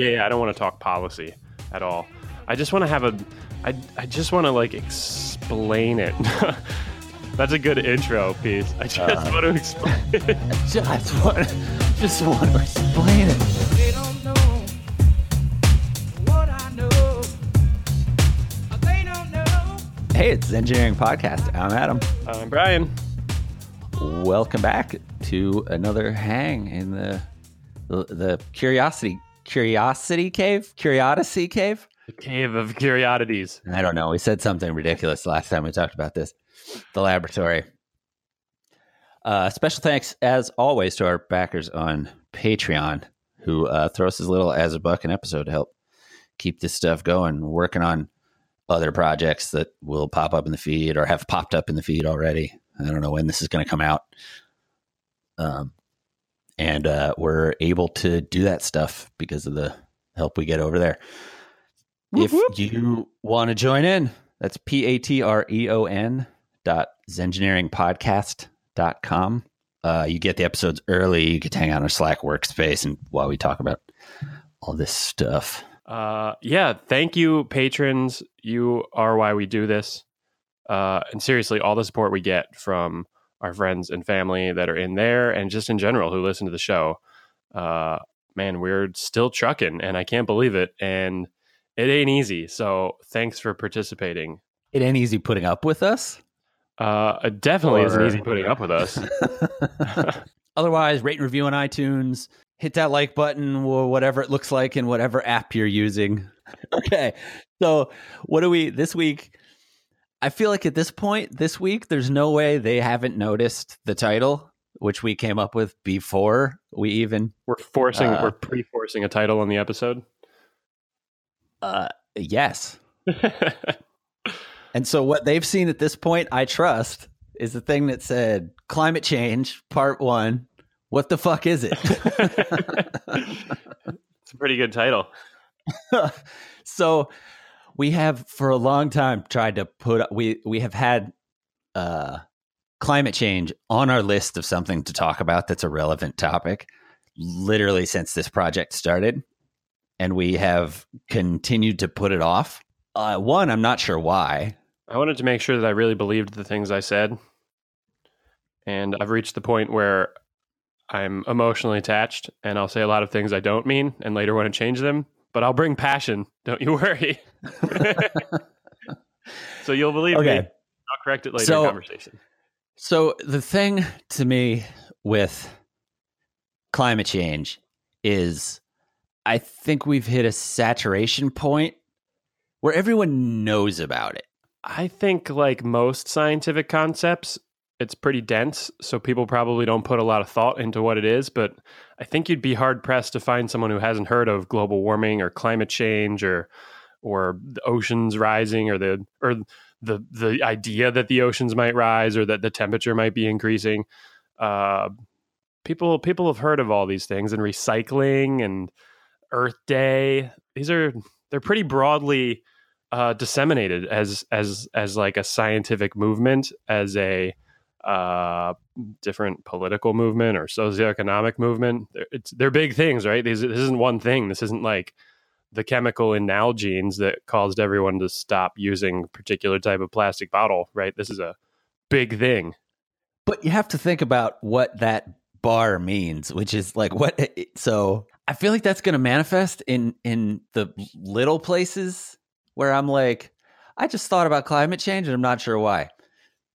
Yeah, yeah. I don't want to talk policy at all. I just want to have a. I I just want to like explain it. That's a good intro piece. I just Uh, want to explain. It. Just want, just want to explain it. They don't know what I know. They don't know. Hey, it's Zengineering Podcast. I'm Adam. I'm Brian. Welcome back to another hang in the the, the curiosity curiosity cave curiosity cave. The cave of curiosities. I don't know. We said something ridiculous last time we talked about this. The laboratory. Uh, special thanks, as always, to our backers on Patreon, who uh, throw us as little as a buck an episode to help keep this stuff going. We're working on other projects that will pop up in the feed or have popped up in the feed already. I don't know when this is going to come out. Um, and uh, we're able to do that stuff because of the help we get over there. if you want to join in, that's P A T R E O N dot zengineeringpodcast.com. Uh, you get the episodes early. You get to hang out in our Slack workspace and while we talk about all this stuff. Uh, yeah. Thank you, patrons. You are why we do this. Uh, and seriously, all the support we get from our friends and family that are in there, and just in general who listen to the show. Uh, man, we're still trucking, and I can't believe it. And it ain't easy. So thanks for participating. It ain't easy putting up with us. Uh, it definitely isn't easy putting up with us. Otherwise, rate and review on iTunes. Hit that like button or whatever it looks like in whatever app you're using. Okay. So, what do we this week? I feel like at this point, this week, there's no way they haven't noticed the title, which we came up with before we even. We're forcing, Uh, we're pre-forcing a title on the episode. Uh, yes. And so, what they've seen at this point, I trust, is the thing that said climate change, part one. What the fuck is it? it's a pretty good title. so we have for a long time tried to put we we have had uh climate change on our list of something to talk about that's a relevant topic literally since this project started and we have continued to put it off uh one i'm not sure why I wanted to make sure that I really believed the things I said. And I've reached the point where I'm emotionally attached and I'll say a lot of things I don't mean and later want to change them, but I'll bring passion. Don't you worry. so you'll believe me. I'll correct it later So- in conversation. So the thing to me with climate change is I think we've hit a saturation point where everyone knows about it. I think, like most scientific concepts, it's pretty dense. So people probably don't put a lot of thought into what it is. But I think you'd be hard pressed to find someone who hasn't heard of global warming or climate change or or the oceans rising or the or the the idea that the oceans might rise or that the temperature might be increasing. Uh, people people have heard of all these things and recycling and Earth Day. These are they're pretty broadly uh, disseminated as as as like a scientific movement, as a uh, different political movement or socioeconomic movement. They're, it's they're big things, right? These this isn't one thing. This isn't like the chemical in Nalgene's that caused everyone to stop using particular type of plastic bottle, right? This is a big thing. But you have to think about what that bar means, which is like what so I feel like that's going to manifest in in the little places where I'm like I just thought about climate change and I'm not sure why.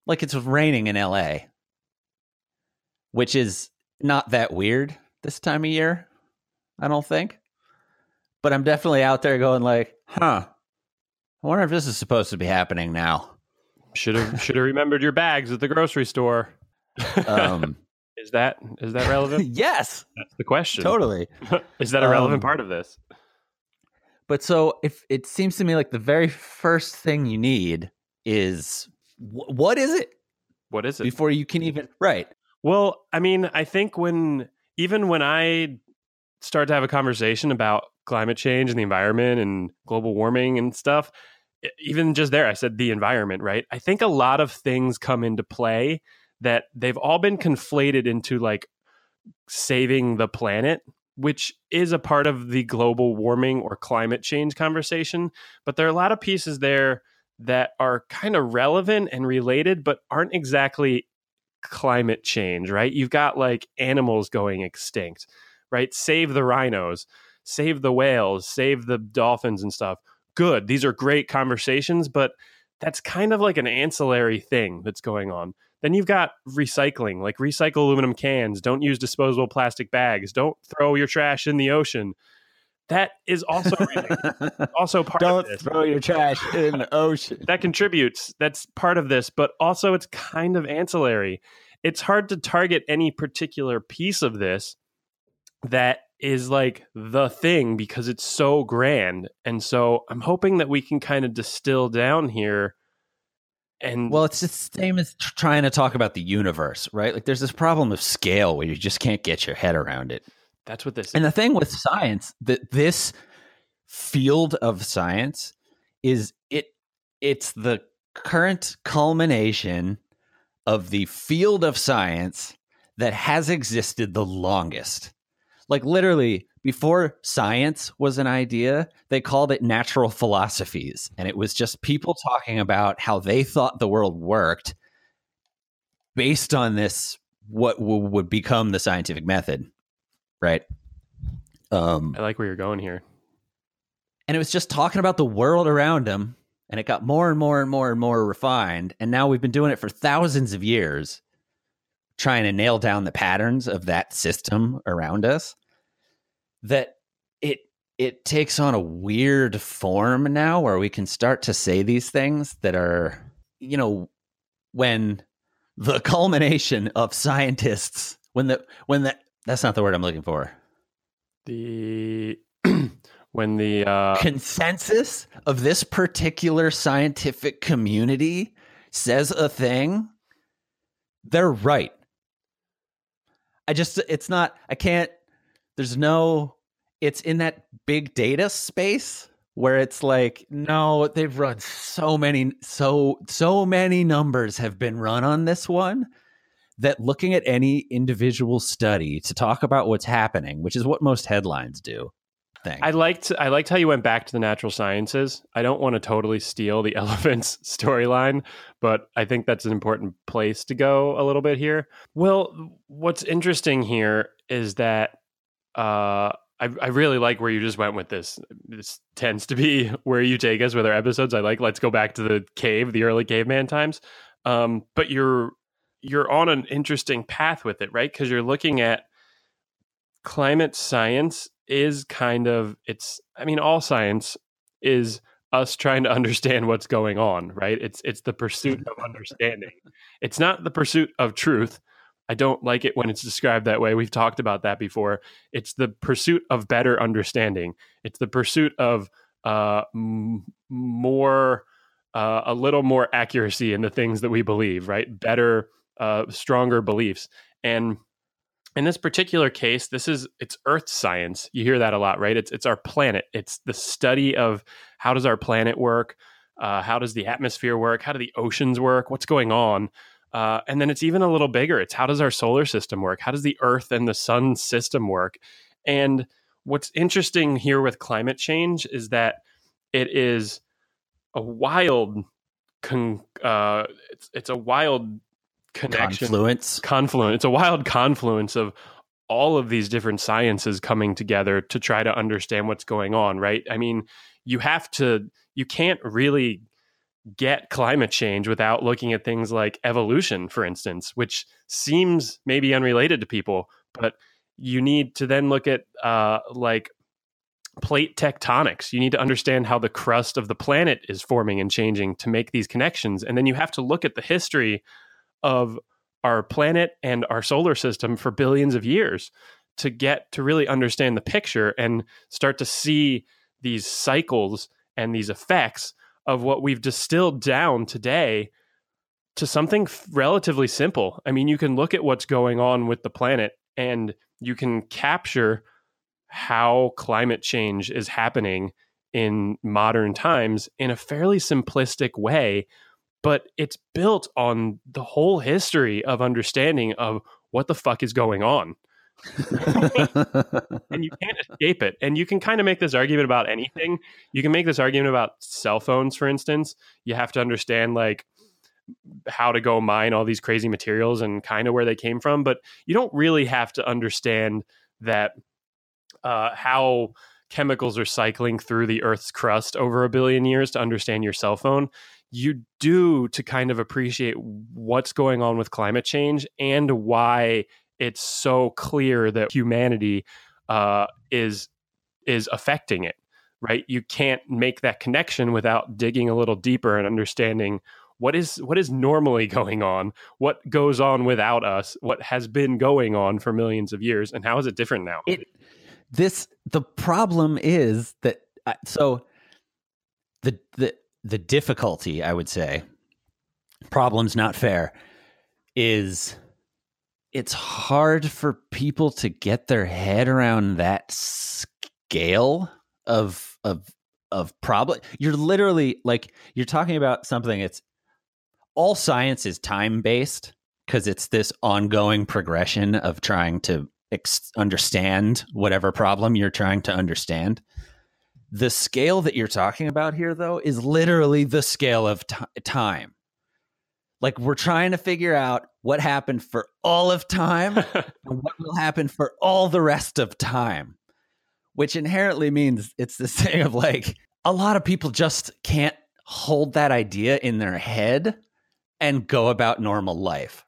Like it's raining in LA, which is not that weird this time of year, I don't think. But I'm definitely out there going like, "Huh. I wonder if this is supposed to be happening now." Should have should have remembered your bags at the grocery store. Um is that is that relevant? yes, That's the question. totally. is that a relevant Um, part of this? But so if it seems to me like the very first thing you need is wh- what is it What is it? before you can even right. Well, I mean, I think when even when I start to have a conversation about climate change and the environment and global warming and stuff, even just there, I said the environment, right? I think a lot of things come into play that they've all been conflated into like saving the planet which is a part of the global warming or climate change conversation. But there are a lot of pieces there that are kind of relevant and related, but aren't exactly climate change, right? You've got like animals going extinct, right? Save the rhinos, save the whales, save the dolphins and stuff. Good. These are great conversations, but that's kind of like an ancillary thing that's going on. Then you've got recycling, like recycle aluminum cans, don't use disposable plastic bags, don't throw your trash in the ocean. That is also also part Don't of this. throw your trash in the ocean. that contributes. That's part of this, but also it's kind of ancillary. It's hard to target any particular piece of this that is like the thing because it's so grand. And so I'm hoping that we can kind of distill down here and Well, it's the same as trying to talk about the universe, right? Like there's this problem of scale where you just can't get your head around it. that's what this And the thing with science, that this field of science is it it's the current culmination of the field of science that has existed the longest. Like literally before science was an idea, they called it natural philosophies and it was just people talking about how they thought the world worked based on this what w- would become the scientific method, right? Um, I like where you're going here. and it was just talking about the world around them and it got more and more and more and more refined and now we've been doing it for thousands of years trying to nail down the patterns of that system around us that it it takes on a weird form now where we can start to say these things that are you know when the culmination of scientists when the when the that's not the word i'm looking for The when the uh consensus of this particular scientific community says a thing, they're right. I just, it's not, I can't, there's no, it's in that big data space where it's like, no, they've run so many, so, so many numbers have been run on this one that looking at any individual study to talk about what's happening, which is what most headlines do. Thing. I liked I liked how you went back to the natural sciences. I don't want to totally steal the elephants storyline, but I think that's an important place to go a little bit here. Well, what's interesting here is that uh, I, I really like where you just went with this. This tends to be where you take us with our episodes. I like let's go back to the cave, the early caveman times. Um, but you're you're on an interesting path with it, right? Because you're looking at climate science is kind of it's i mean all science is us trying to understand what's going on right? It's it's the pursuit of understanding. It's not the pursuit of truth. I don't like it when it's described that way. We've talked about that before. It's the pursuit of better understanding. It's the pursuit of uh m- more uh, a little more accuracy in the things that we believe right? Better uh stronger beliefs. And in this particular case this is it's earth science. You hear that a lot right? It's it's our planet. It's the study of how does our planet work? Uh, how does the atmosphere work? How do the oceans work? What's going on? Uh, and then it's even a little bigger. It's how does our solar system work? How does the earth and the sun system work? And what's interesting here with climate change is that it is a wild con- uh, it's, it's a wild connection Confluence. confluence. It's a wild confluence of all of these different sciences coming together to try to understand what's going on, right? I mean, you have to, you can't really get climate change without looking at things like evolution, for instance, which seems maybe unrelated to people, but you need to then look at uh, like plate tectonics. You need to understand how the crust of the planet is forming and changing to make these connections. And then you have to look at the history of our planet and our solar system for billions of years to get to really understand the picture and start to see these cycles and these effects of what we've distilled down today to something relatively simple. I mean, you can look at what's going on with the planet and you can capture how climate change is happening in modern times in a fairly simplistic way but it's built on the whole history of understanding of what the fuck is going on and you can't escape it. And you can kind of make this argument about anything. You can make this argument about cell phones, for instance. You have to understand like how to go mine all these crazy materials and kind of where they came from, but you don't really have to understand that uh, how chemicals are cycling through the Earth's crust over a billion years to understand your cell phone. You do to kind of appreciate what's going on with climate change and why it's so clear that humanity uh, is is affecting it. Right? You can't make that connection without digging a little deeper and understanding what is what is normally going on, what goes on without us, what has been going on for millions of years, and how is it different now? it this the problem is that uh, so the the the difficulty i would say problems not fair is it's hard for people to get their head around that scale of of of problem you're literally like you're talking about something it's all science is time based because it's this ongoing progression of trying to ex- understand whatever problem you're trying to understand. The scale that you're talking about here, though, is literally the scale of ti time. Like we're trying to figure out what happened for all of time and what will happen for all the rest of time, which inherently means it's this thing of like a lot of people just can't hold that idea in their head and go about normal life.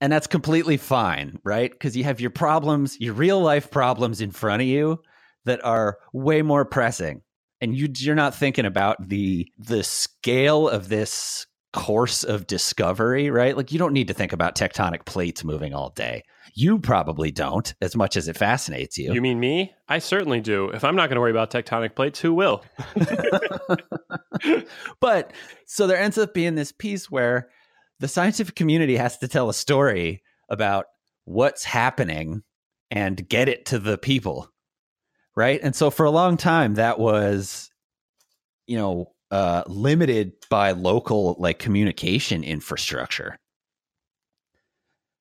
And that's completely fine, right? Because you have your problems, your real life problems in front of you that are way more pressing. And you you're not thinking about the the scale of this course of discovery, right? Like you don't need to think about tectonic plates moving all day. You probably don't, as much as it fascinates you. You mean me? I certainly do. If I'm not going to worry about tectonic plates, who will? but so there ends up being this piece where the scientific community has to tell a story about what's happening and get it to the people right? And so for a long time that was you know uh, limited by local like communication infrastructure.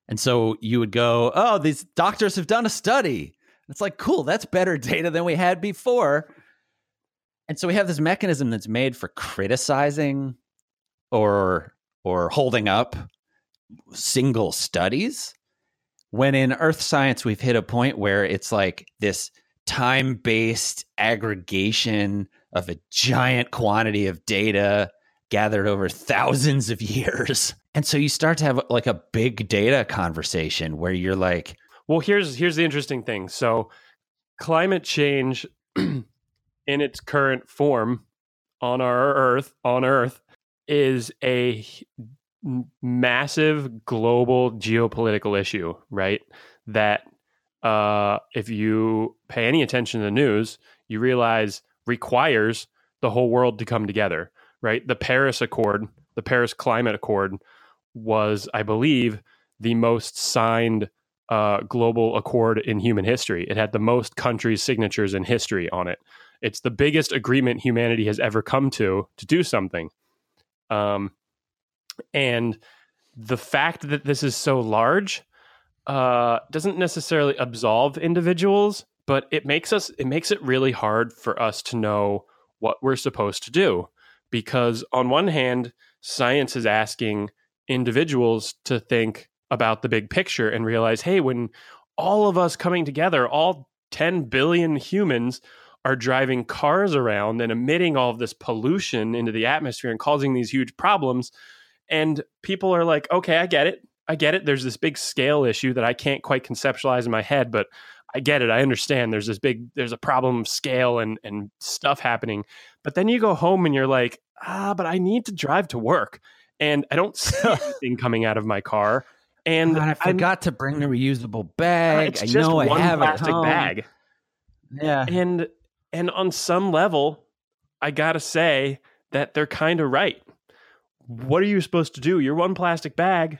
And so you would go oh these doctors have done a study. It's like cool that's better data than we had before. And so we have this mechanism that's made for criticizing or or holding up single studies when in earth science we've hit a point where it's like this time-based aggregation of a giant quantity of data gathered over thousands of years and so you start to have like a big data conversation where you're like Well, here's here's the interesting thing. So, climate change in its current form on our Earth, on Earth, is a massive global geopolitical issue, right? That uh, if you pay any attention to the news, you realize requires the whole world to come together, right? The Paris Accord, the Paris Climate Accord, was, I believe, the most signed uh, global accord in human history. It had the most countries' signatures in history on it. It's the biggest agreement humanity has ever come to to do something. Um, and the fact that this is so large uh, doesn't necessarily absolve individuals, but it makes us it makes it really hard for us to know what we're supposed to do. Because on one hand, science is asking individuals to think about the big picture and realize, hey, when all of us coming together, all 10 billion humans are driving cars around and emitting all of this pollution into the atmosphere and causing these huge problems. And people are like, okay, I get it. I get it. There's this big scale issue that I can't quite conceptualize in my head, but I get it. I understand there's this big, there's a problem of scale and, and stuff happening. But then you go home and you're like, ah, but I need to drive to work and I don't see anything coming out of my car. And God, I I'm- to bring the reusable bag. I know I have it plastic home. bag. Yeah. and and on some level i gotta say that they're kind of right what are you supposed to do your one plastic bag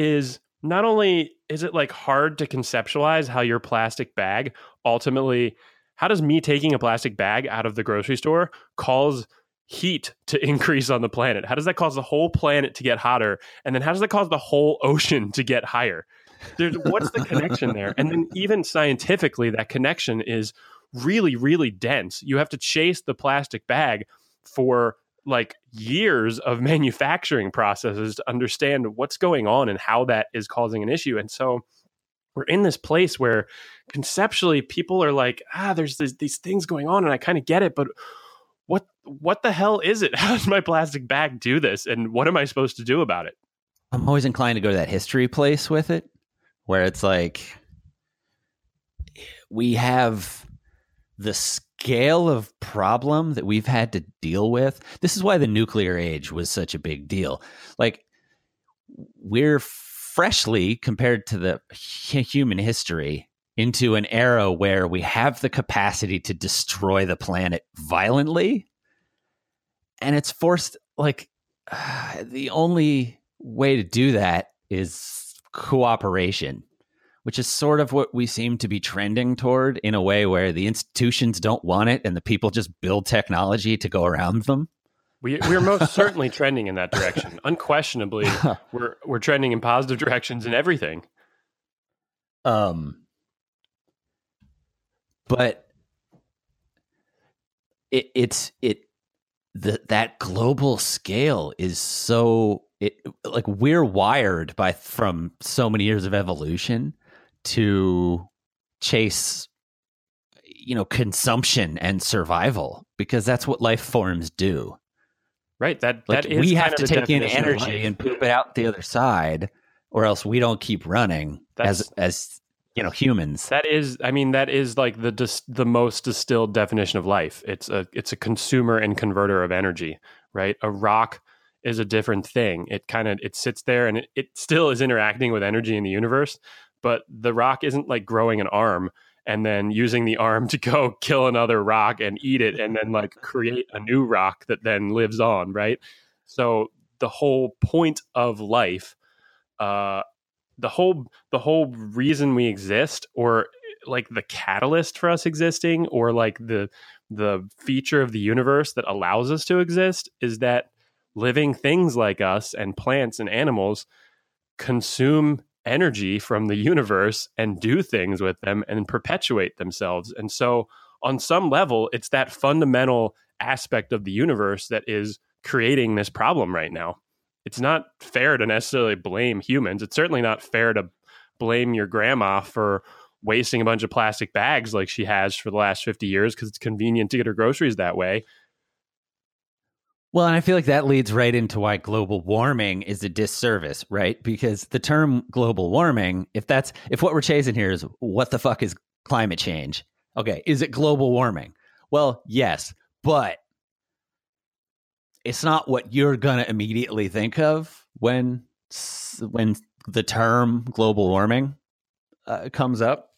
is not only is it like hard to conceptualize how your plastic bag ultimately how does me taking a plastic bag out of the grocery store cause heat to increase on the planet how does that cause the whole planet to get hotter and then how does that cause the whole ocean to get higher There's, what's the connection there? And then even scientifically, that connection is really, really dense. You have to chase the plastic bag for like years of manufacturing processes to understand what's going on and how that is causing an issue. And so we're in this place where conceptually people are like, ah, there's this, these things going on and I kind of get it, but what what the hell is it? How does my plastic bag do this? And what am I supposed to do about it? I'm always inclined to go to that history place with it, where it's like we have the scale of problem that we've had to deal with. This is why the nuclear age was such a big deal. Like, we're freshly, compared to the human history, into an era where we have the capacity to destroy the planet violently. And it's forced, like, the only way to do that is cooperation, which is sort of what we seem to be trending toward in a way where the institutions don't want it and the people just build technology to go around them. We we're most certainly trending in that direction. Unquestionably, we're we're trending in positive directions in everything. Um, but it it's it the that global scale is so it like we're wired by from so many years of evolution to chase you know consumption and survival because that's what life forms do Right. That like that is we have to take in energy and poop it out the other side or else we don't keep running as as you know humans That is, I mean, that is like the dis- the most distilled definition of life. It's a it's a consumer and converter of energy, right? A rock is a different thing. It kind of it sits there and it, it still is interacting with energy in the universe, but the rock isn't like growing an arm and then using the arm to go kill another rock and eat it and then like create a new rock that then lives on, right? So the whole point of life uh the whole the whole reason we exist or like the catalyst for us existing or like the the feature of the universe that allows us to exist is that living things like us and plants and animals consume energy from the universe and do things with them and perpetuate themselves and so on some level it's that fundamental aspect of the universe that is creating this problem right now it's not fair to necessarily blame humans. It's certainly not fair to blame your grandma for wasting a bunch of plastic bags like she has for the last 50 years because it's convenient to get her groceries that way. Well, and I feel like that leads right into why global warming is a disservice, right? Because the term global warming, if that's if what we're chasing here is what the fuck is climate change? Okay, is it global warming? Well, yes, but it's not what you're going to immediately think of when when the term global warming uh, comes up.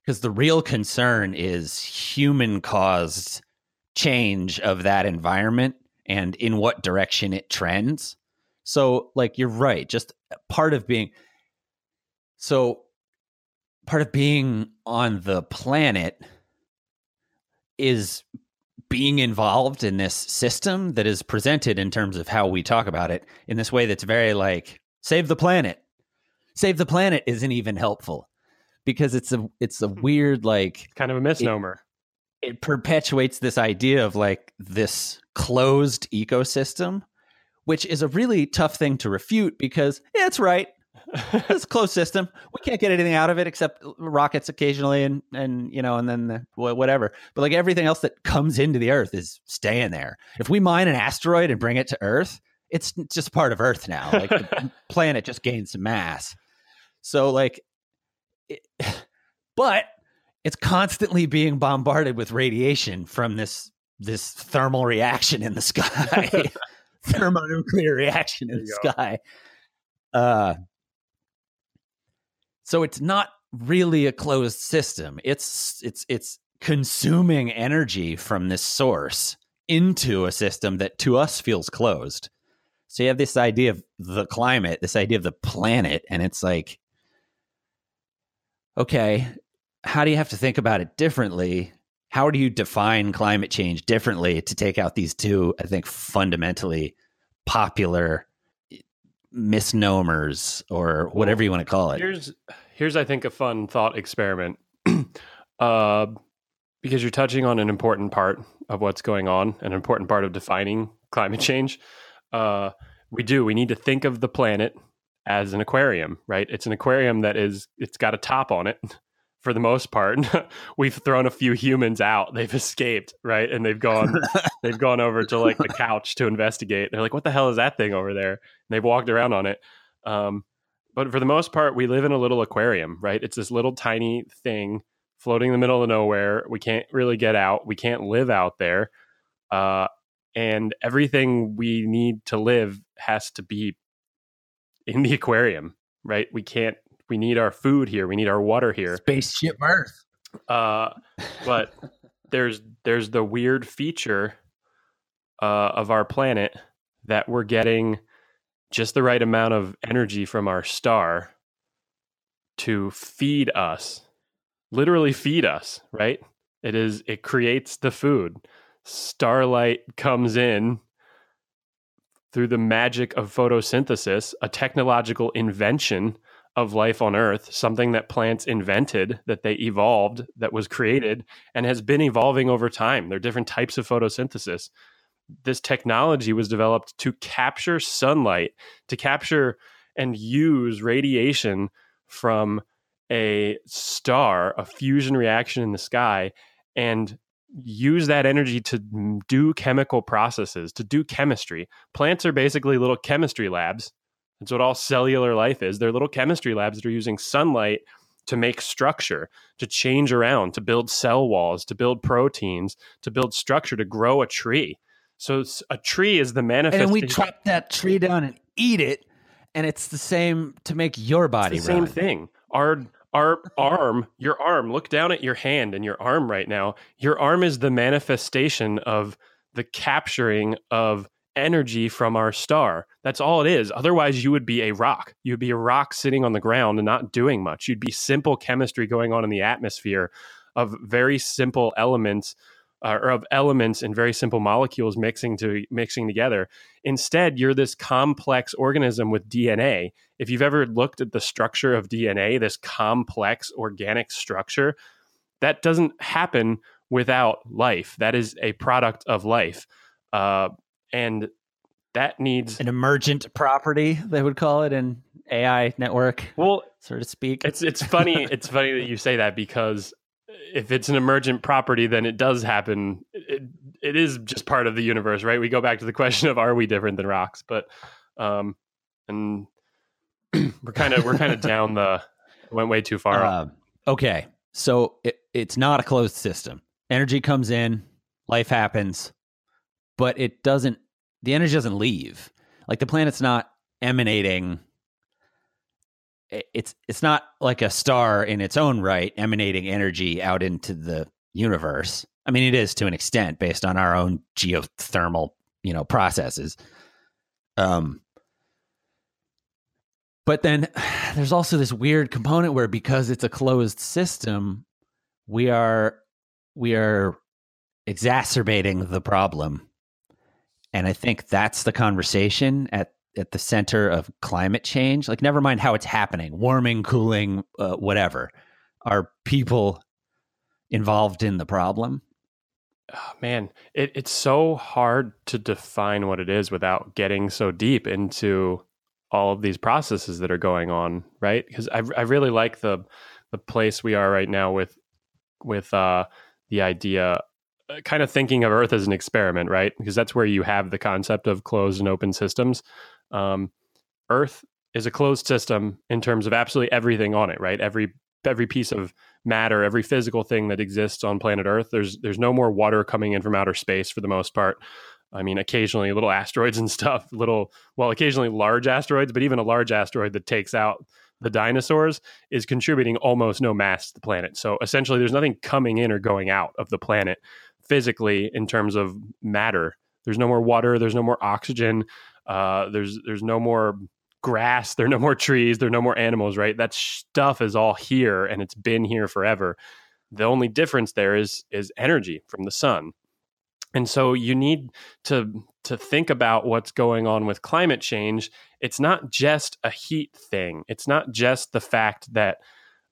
Because the real concern is human caused change of that environment and in what direction it trends. So, like, you're right. Just part of being so part of being on the planet is being involved in this system that is presented in terms of how we talk about it in this way that's very like save the planet save the planet isn't even helpful because it's a it's a hmm. weird like Kind of a misnomer. It perpetuates this idea of like this closed ecosystem, which is a really tough thing to refute because yeah, it's right. It's a closed system. We can't get anything out of it except rockets occasionally, and and you know, and then the, whatever. But like everything else that comes into the Earth is staying there. If we mine an asteroid and bring it to Earth, it's just part of Earth now. Like the planet just gains some mass. So like, it, but it's constantly being bombarded with radiation from this this thermal reaction in the sky. Thermonuclear reaction in the go. sky. Uh so it's not really a closed system. It's it's it's consuming energy from this source into a system that to us feels closed. So you have this idea of the climate this idea of the planet and it's like okay how do you have to think about it differently? How do you define climate change differently to take out these two, I think, fundamentally popular misnomers or whatever you want to call it. Here's here's I think a fun thought experiment. uh, because you're touching on an important part of what's going on, an important part of defining climate change. Uh, we do. We need to think of the planet as an aquarium, right? It's an aquarium that is it's got a top on it for the most part. We've thrown a few humans out. They've escaped, right? And they've gone they've gone over to like the couch to investigate. They're like, "What the hell is that thing over there?" And they've walked around on it. Um, but for the most part, we live in a little aquarium, right? It's this little tiny thing floating in the middle of nowhere. We can't really get out. We can't live out there. Uh, and everything we need to live has to be in the aquarium, right? We can't. We need our food here. We need our water here. Spaceship Earth. Uh, but there's there's the weird feature uh, of our planet that we're getting just the right amount of energy from our star to feed us, literally feed us. Right? It is. It creates the food. Starlight comes in through the magic of photosynthesis, a technological invention of life on earth, something that plants invented, that they evolved, that was created, and has been evolving over time. There are different types of photosynthesis. This technology was developed to capture sunlight, to capture and use radiation from a star, a fusion reaction in the sky, and use that energy to do chemical processes, to do chemistry. Plants are basically little chemistry labs that's what all cellular life is. They're little chemistry labs that are using sunlight to make structure, to change around, to build cell walls, to build proteins, to build structure, to grow a tree. So a tree is the manifestation. And then we chop that tree down and eat it, and it's the same to make your body it's the same thing. Our our arm, your arm, look down at your hand and your arm right now. Your arm is the manifestation of the capturing of energy from our star. That's all it is. Otherwise, you would be a rock. You'd be a rock sitting on the ground and not doing much. You'd be simple chemistry going on in the atmosphere of very simple elements uh, or of elements and very simple molecules mixing to mixing together. Instead, you're this complex organism with DNA. If you've ever looked at the structure of DNA, this complex organic structure, that doesn't happen without life. That is a product of life. Uh, and that needs An emergent property, they would call it in AI network, well so to speak. it's it's funny it's funny that you say that because if it's an emergent property then it does happen it, it is just part of the universe right we go back to the question of are we different than rocks but um and we're kind of we're kind of down the went way too far Um, okay, so it, it's not a closed system. Energy comes in, life happens, but it doesn't. The energy doesn't leave. Like the planet's not emanating. It's it's not like a star in its own right emanating energy out into the universe. I mean, it is to an extent based on our own geothermal, you know, processes. Um, but then there's also this weird component where because it's a closed system, we are we are exacerbating the problem. And I think that's the conversation at at the center of climate change. Like never mind how it's happening, warming, cooling, uh, whatever. Are people involved in the problem? oh, man it, it's so hard to define what it is without getting so deep into all of these processes that are going on right because I, I really like the the place we are right now with with uh the idea kind of thinking of earth as an experiment right because that's where you have the concept of closed and open systems um earth is a closed system in terms of absolutely everything on it right every every piece of matter, every physical thing that exists on planet Earth. There's there's no more water coming in from outer space for the most part. I mean, occasionally little asteroids and stuff, little well, occasionally large asteroids, but even a large asteroid that takes out the dinosaurs is contributing almost no mass to the planet. So essentially, there's nothing coming in or going out of the planet physically in terms of matter. There's no more water. There's no more oxygen. Uh, there's there's no more grass. There are no more trees. There are no more animals. Right? That stuff is all here, and it's been here forever. The only difference there is is energy from the sun. And so you need to to think about what's going on with climate change. It's not just a heat thing. It's not just the fact that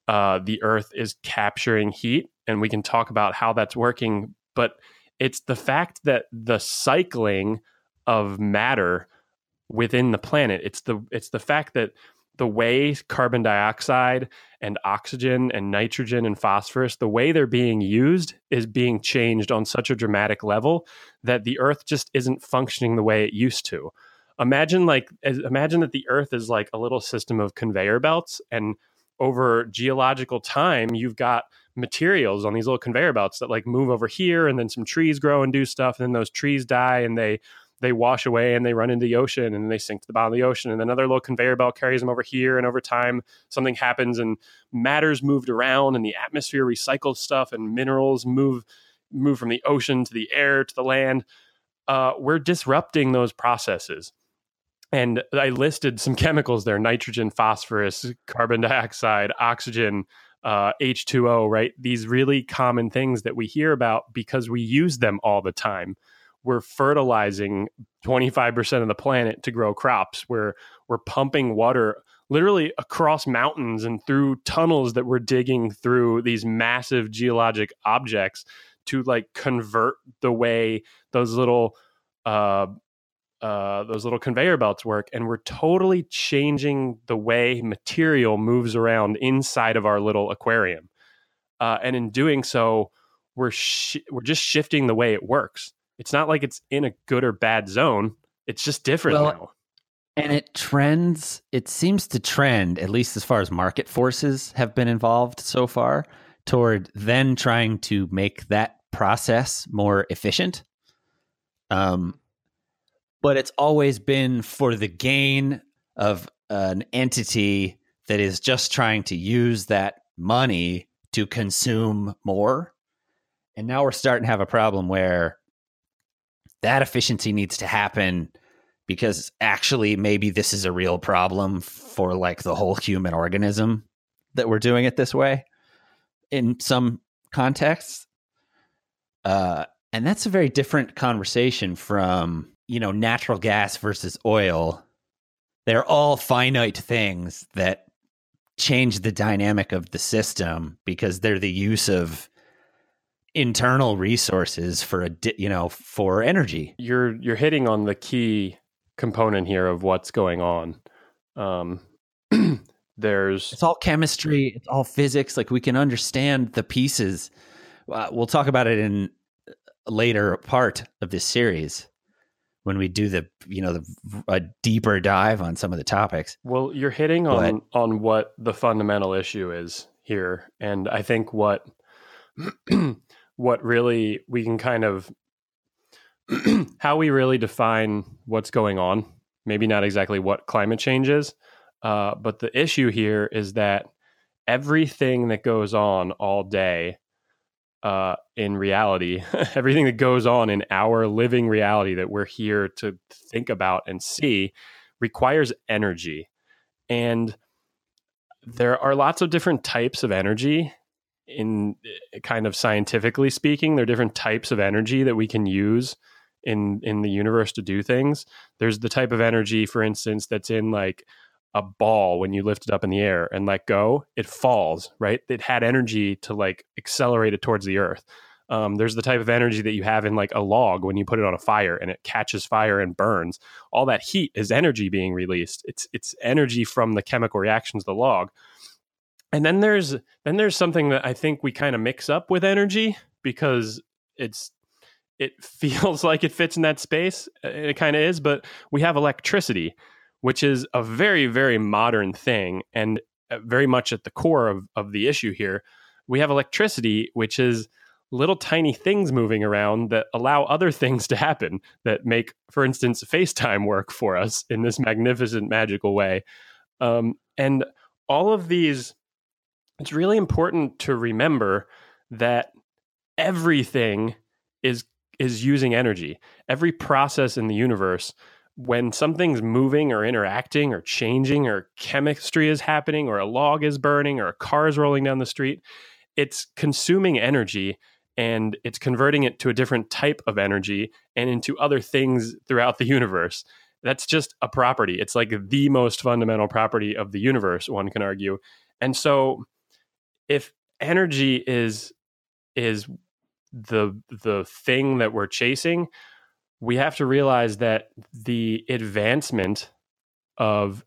uh, the Earth is capturing heat, and we can talk about how that's working. But it's the fact that the cycling of matter within the planet. It's the it's the fact that the way carbon dioxide and oxygen and nitrogen and phosphorus, the way they're being used is being changed on such a dramatic level that the earth just isn't functioning the way it used to. Imagine like imagine that the earth is like a little system of conveyor belts and over geological time you've got materials on these little conveyor belts that like move over here and then some trees grow and do stuff and then those trees die and they they wash away and they run into the ocean and they sink to the bottom of the ocean and another little conveyor belt carries them over here and over time something happens and matter's moved around and the atmosphere recycles stuff and minerals move move from the ocean to the air to the land. Uh, we're disrupting those processes and i listed some chemicals there nitrogen phosphorus carbon dioxide oxygen uh, h2o right these really common things that we hear about because we use them all the time we're fertilizing 25% of the planet to grow crops. We're we're pumping water literally across mountains and through tunnels that we're digging through these massive geologic objects to like convert the way those little uh, uh, those little conveyor belts work, and we're totally changing the way material moves around inside of our little aquarium. Uh, and in doing so, we're sh- we're just shifting the way it works it's not like it's in a good or bad zone. It's just different Well, now. And it trends, it seems to trend, at least as far as market forces have been involved so far, toward then trying to make that process more efficient. Um, but it's always been for the gain of an entity that is just trying to use that money to consume more. And now we're starting to have a problem where that efficiency needs to happen because actually maybe this is a real problem for like the whole human organism that we're doing it this way in some contexts uh, and that's a very different conversation from you know natural gas versus oil they're all finite things that change the dynamic of the system because they're the use of internal resources for a di- you know for energy. You're you're hitting on the key component here of what's going on. Um, there's it's all chemistry. It's all physics. Like we can understand the pieces. Uh, we'll talk about it in a later part of this series when we do the you know the a deeper dive on some of the topics well, you're hitting on on what the fundamental issue is here, and I think what what really we can kind of how we really define what's going on. Maybe not exactly what climate change is, uh, but the issue here is that everything that goes on all day uh, in reality, everything that goes on in our living reality that we're here to think about and see requires energy. And there are lots of different types of energy in eh, kind of scientifically speaking there are different types of energy that we can use in in the universe to do things there's the type of energy for instance that's in like a ball when you lift it up in the air and let go it falls right? It had energy to like accelerate it towards the earth. Um, there's the type of energy that you have in like a log when you put it on a fire and it catches fire and burns. All that heat is energy being released. It's it's energy from the chemical reactions of the log. And then there's then there's something that I think we kind of mix up with energy because it's it feels like it fits in that space. It kind of is but we have electricity which is a very very modern thing and uh, very much at the core of, of the issue here we have electricity which is little tiny things moving around that allow other things to happen that make for instance facetime work for us in this magnificent magical way um, and all of these it's really important to remember that everything is is using energy. Every process in the universe when something's moving or interacting or changing or chemistry is happening or a log is burning or a car is rolling down the street, it's consuming energy and it's converting it to a different type of energy and into other things throughout the universe. That's just a property. It's like the most fundamental property of the universe, one can argue. And so if energy is is the the thing that we're chasing, we have to realize that the advancement of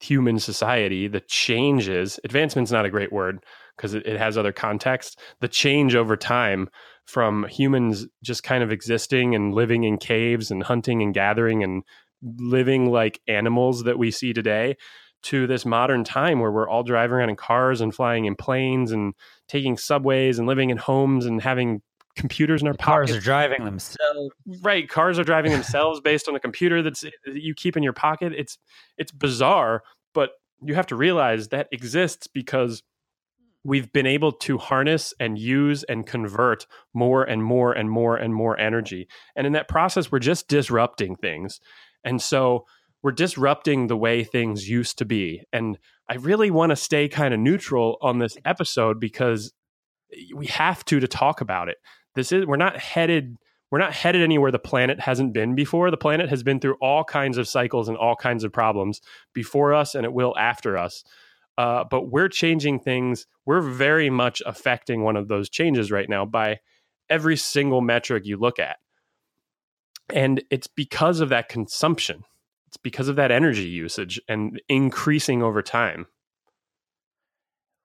human society, the changes, advancement's not a great word because it, it has other context. The change over time from humans just kind of existing and living in caves and hunting and gathering and living like animals that we see today to this modern time where we're all driving around in cars and flying in planes and taking subways and living in homes and having computers in our Cars pockets. are driving themselves. right, cars are driving themselves based on a computer that's that you keep in your pocket. It's it's bizarre, but you have to realize that exists because we've been able to harness and use and convert more and more and more and more energy. And in that process, we're just disrupting things. And so we're disrupting the way things used to be. And I really want to stay kind of neutral on this episode because we have to to talk about it. This is we're not headed we're not headed anywhere the planet hasn't been before. The planet has been through all kinds of cycles and all kinds of problems before us, and it will after us. Uh, but we're changing things. We're very much affecting one of those changes right now by every single metric you look at. And it's because of that consumption, it's because of that energy usage and increasing over time.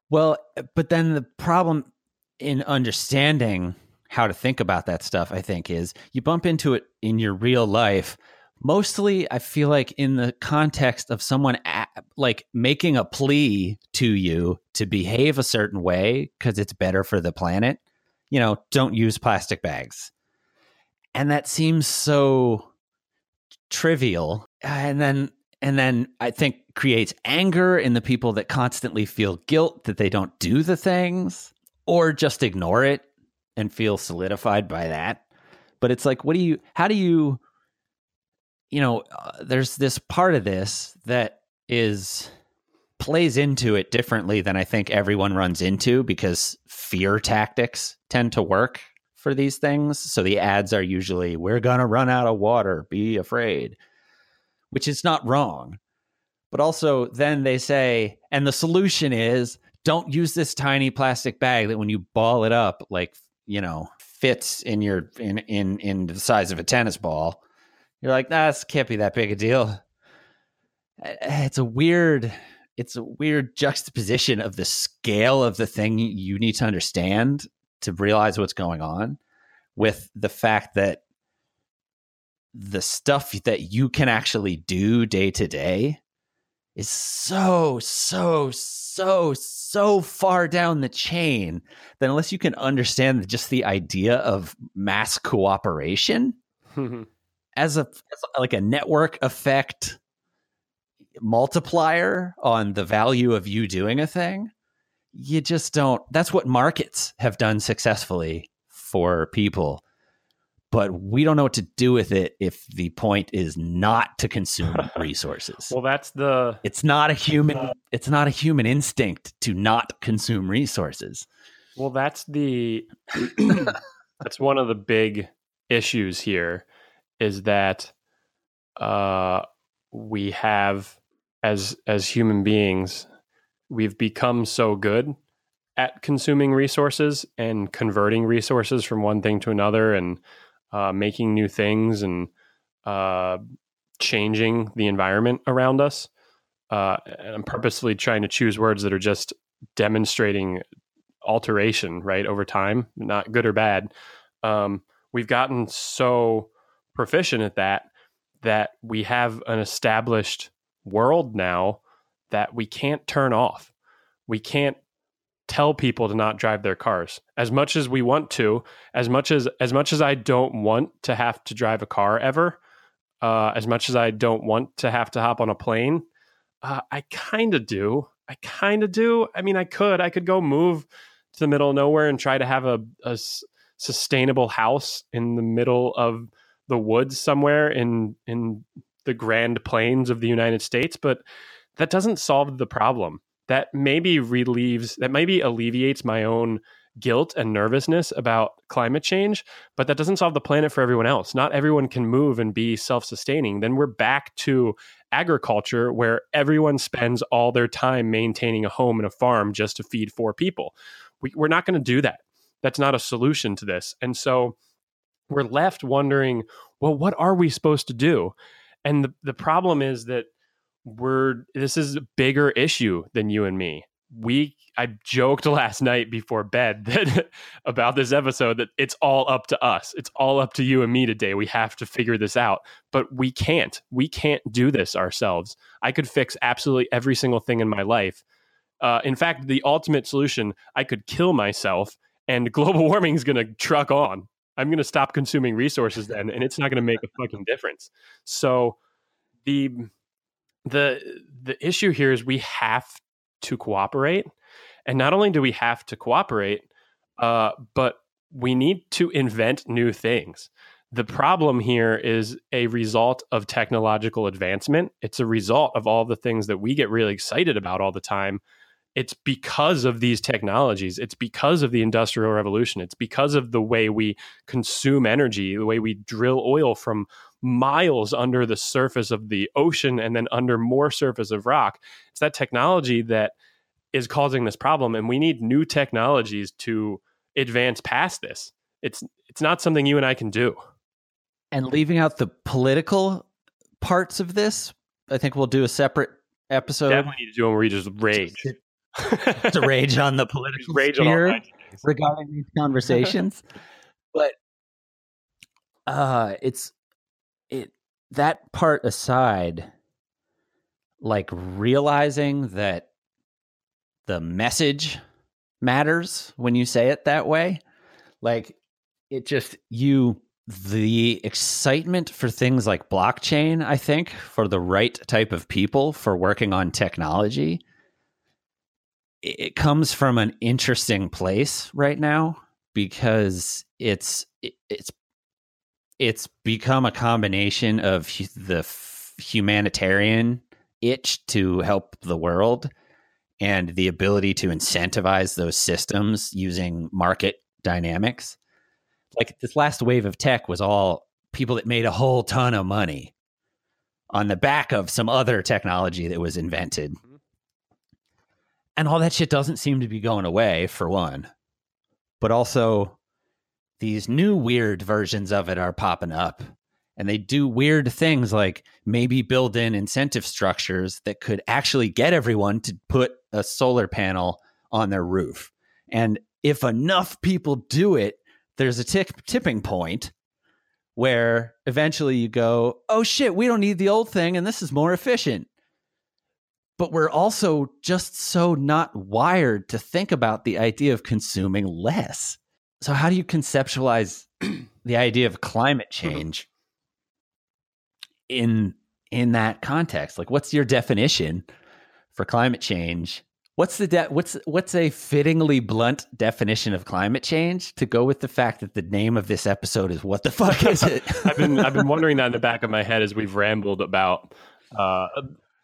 Well, but then the problem in understanding how to think about that stuff, I think, is you bump into it in your real life. Mostly, I feel like in the context of someone a- like making a plea to you to behave a certain way because it's better for the planet. You know, don't use plastic bags. And that seems so trivial. And then and then I think creates anger in the people that constantly feel guilt that they don't do the things or just ignore it and feel solidified by that. But it's like, what do you, how do you, you know, uh, there's this part of this that is plays into it differently than I think everyone runs into because fear tactics tend to work for these things. So the ads are usually, we're going to run out of water, be afraid, which is not wrong. But also, then they say, and the solution is don't use this tiny plastic bag that when you ball it up, like, you know, fits in your, in, in, in the size of a tennis ball. You're like, nah, can't be that big a deal. Eh, It's a weird, it's a weird juxtaposition of the scale of the thing you need to understand to realize what's going on with the fact that the stuff that you can actually do day to day is so so so so far down the chain that unless you can understand just the idea of mass cooperation as a as like a network effect multiplier on the value of you doing a thing you just don't that's what markets have done successfully for people but we don't know what to do with it if the point is not to consume resources. Well, that's the it's not a human it's not a human instinct to not consume resources. Well, that's the that's one of the big issues here is that uh, we have as as human beings we've become so good at consuming resources and converting resources from one thing to another and uh, making new things and uh, changing the environment around us. Uh, and I'm purposely trying to choose words that are just demonstrating alteration right over time not good or bad um, we've gotten so proficient at that that we have an established world now that we can't turn off we can't tell people to not drive their cars. As much as we want to as much as as much as i don't want to have to drive a car ever uh, as much as i don't want to have to hop on a plane uh, i kind of do. I kind of do. I mean i could. I could go move to the middle of nowhere and try to have a, sustainable house in the middle of the woods somewhere in in the grand plains of the United States but that doesn't solve the problem that maybe relieves that maybe alleviates my own guilt and nervousness about climate change, but that doesn't solve the planet for everyone else. Not everyone can move and be self sustaining. Then we're back to agriculture where everyone spends all their time maintaining a home and a farm just to feed four people. We, we're not going to do that. That's not a solution to this. And so we're left wondering, well, what are we supposed to do? And the, the problem is that we're this is a bigger issue than you and me. We I joked last night before bed that about this episode that it's all up to us. It's all up to you and me today. We have to figure this out. But we can't. We can't do this ourselves. I could fix absolutely every single thing in my life. Uh, in fact, the ultimate solution, I could kill myself and global warming is going to truck on. I'm going to stop consuming resources then, and it's not going to make a fucking difference. So the the the issue here is we have to cooperate, and not only do we have to cooperate, uh, but we need to invent new things. The problem here is a result of technological advancement. It's a result of all the things that we get really excited about all the time it's because of these technologies it's because of the industrial revolution it's because of the way we consume energy the way we drill oil from miles under the surface of the ocean and then under more surface of rock. It's that technology that is causing this problem and we need new technologies to advance past this. It's it's not something you and I can do. And leaving out the political parts of this, I think we'll do a separate episode. Definitely need to do one where we just rage. to rage on the political rage sphere kinds of things. regarding these conversations. but uh it's it that part aside, like realizing that the message matters when you say it that way. Like it just you the excitement for things like blockchain, I think, for the right type of people for working on technology, it it comes from an interesting place right now because it's it's it's become a combination of the f- humanitarian itch to help the world and the ability to incentivize those systems using market dynamics. Like this last wave of tech was all people that made a whole ton of money on the back of some other technology that was invented. Mm-hmm. And all that shit doesn't seem to be going away, for one. But also, these new weird versions of it are popping up. And they do weird things like maybe build in incentive structures that could actually get everyone to put a solar panel on their roof. And if enough people do it, there's a tipping point where eventually you go, oh shit, we don't need the old thing and this is more efficient. But we're also just so not wired to think about the idea of consuming less. So, how do you conceptualize the idea of climate change in in that context? Like, what's your definition for climate change? What's the de- what's what's a fittingly blunt definition of climate change to go with the fact that the name of this episode is what the fuck is it? I've been I've been wondering that in the back of my head as we've rambled about, uh,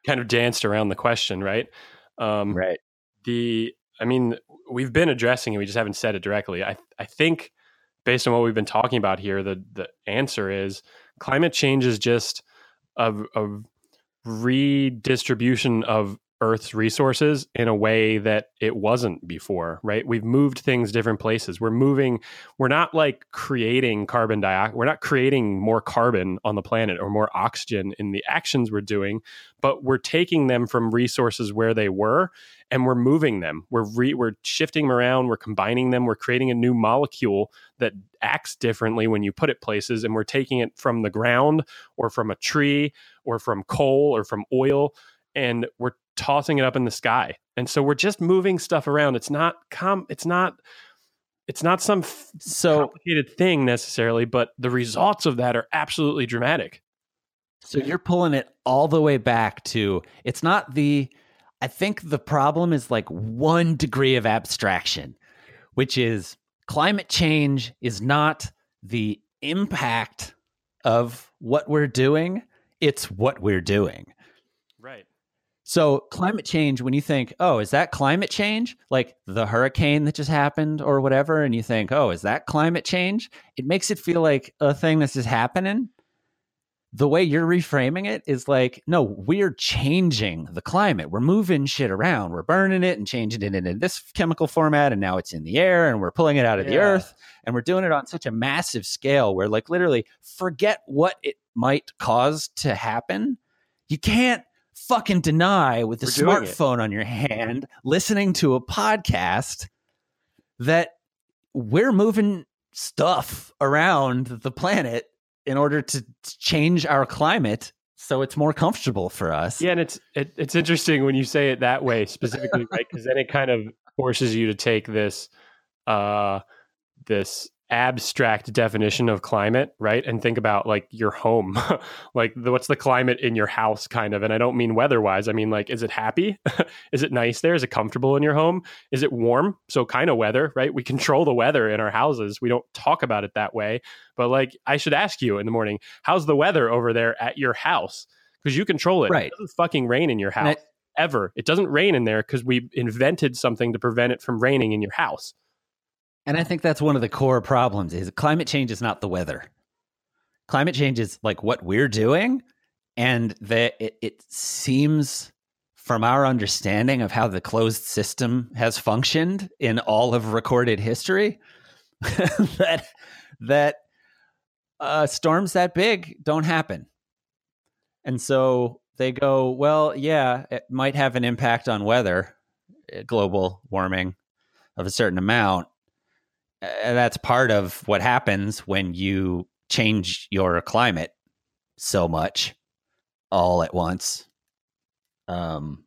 kind of danced around the question, right? Um, right. the I mean, we've been addressing it. We just haven't said it directly. I I think based on what we've been talking about here, the the answer is climate change is just a, a redistribution of Earth's resources in a way that it wasn't before, right? We've moved things different places. We're moving, we're not like creating carbon dioxide, we're not creating more carbon on the planet or more oxygen in the actions we're doing, but we're taking them from resources where they were and we're moving them. We're re, we're shifting them around, we're combining them, we're creating a new molecule that acts differently when you put it places and we're taking it from the ground or from a tree or from coal or from oil and we're tossing it up in the sky. And so we're just moving stuff around. It's not com it's not it's not some f- So complicated thing necessarily, but the results of that are absolutely dramatic. So you're pulling it all the way back to it's not the I think the problem is like one degree of abstraction, which is climate change is not the impact of what we're doing, it's what we're doing. Right. So, climate change, when you think, oh, is that climate change? Like the hurricane that just happened or whatever, and you think, oh, is that climate change? It makes it feel like a thing that's just happening. The way you're reframing it is like, no, we're changing the climate. We're moving shit around. We're burning it and changing it into this chemical format, and now it's in the air, and we're pulling it out of the earth. And we're doing it on such a massive scale where, like, literally, forget what it might cause to happen. You can't fucking deny with the We're it. smartphone on your hand, listening to a podcast that we're moving stuff around the planet in order to change our climate so it's more comfortable for us. Yeah, and it's it, it's interesting when you say it that way specifically, right? Because then it kind of forces you to take this uh this abstract definition of climate, right? And think about like your home. like the, what's the climate in your house kind of. And I don't mean weather-wise. I mean like is it happy? is it nice there? Is it comfortable in your home? Is it warm? So kind of weather, right? We control the weather in our houses. We don't talk about it that way. But like I should ask you in the morning, how's the weather over there at your house? Because you control it. Right. It doesn't fucking rain in your house I- ever. It doesn't rain in there because we invented something to prevent it from raining in your house. And I think that's one of the core problems is climate change is not the weather. Climate change is like what we're doing and that it, it seems from our understanding of how the closed system has functioned in all of recorded history that that uh, storms that big don't happen. And so they go, well, yeah, it might have an impact on weather, uh, global warming of a certain amount. Uh, that's part of what happens when you change your climate so much all at once. Um,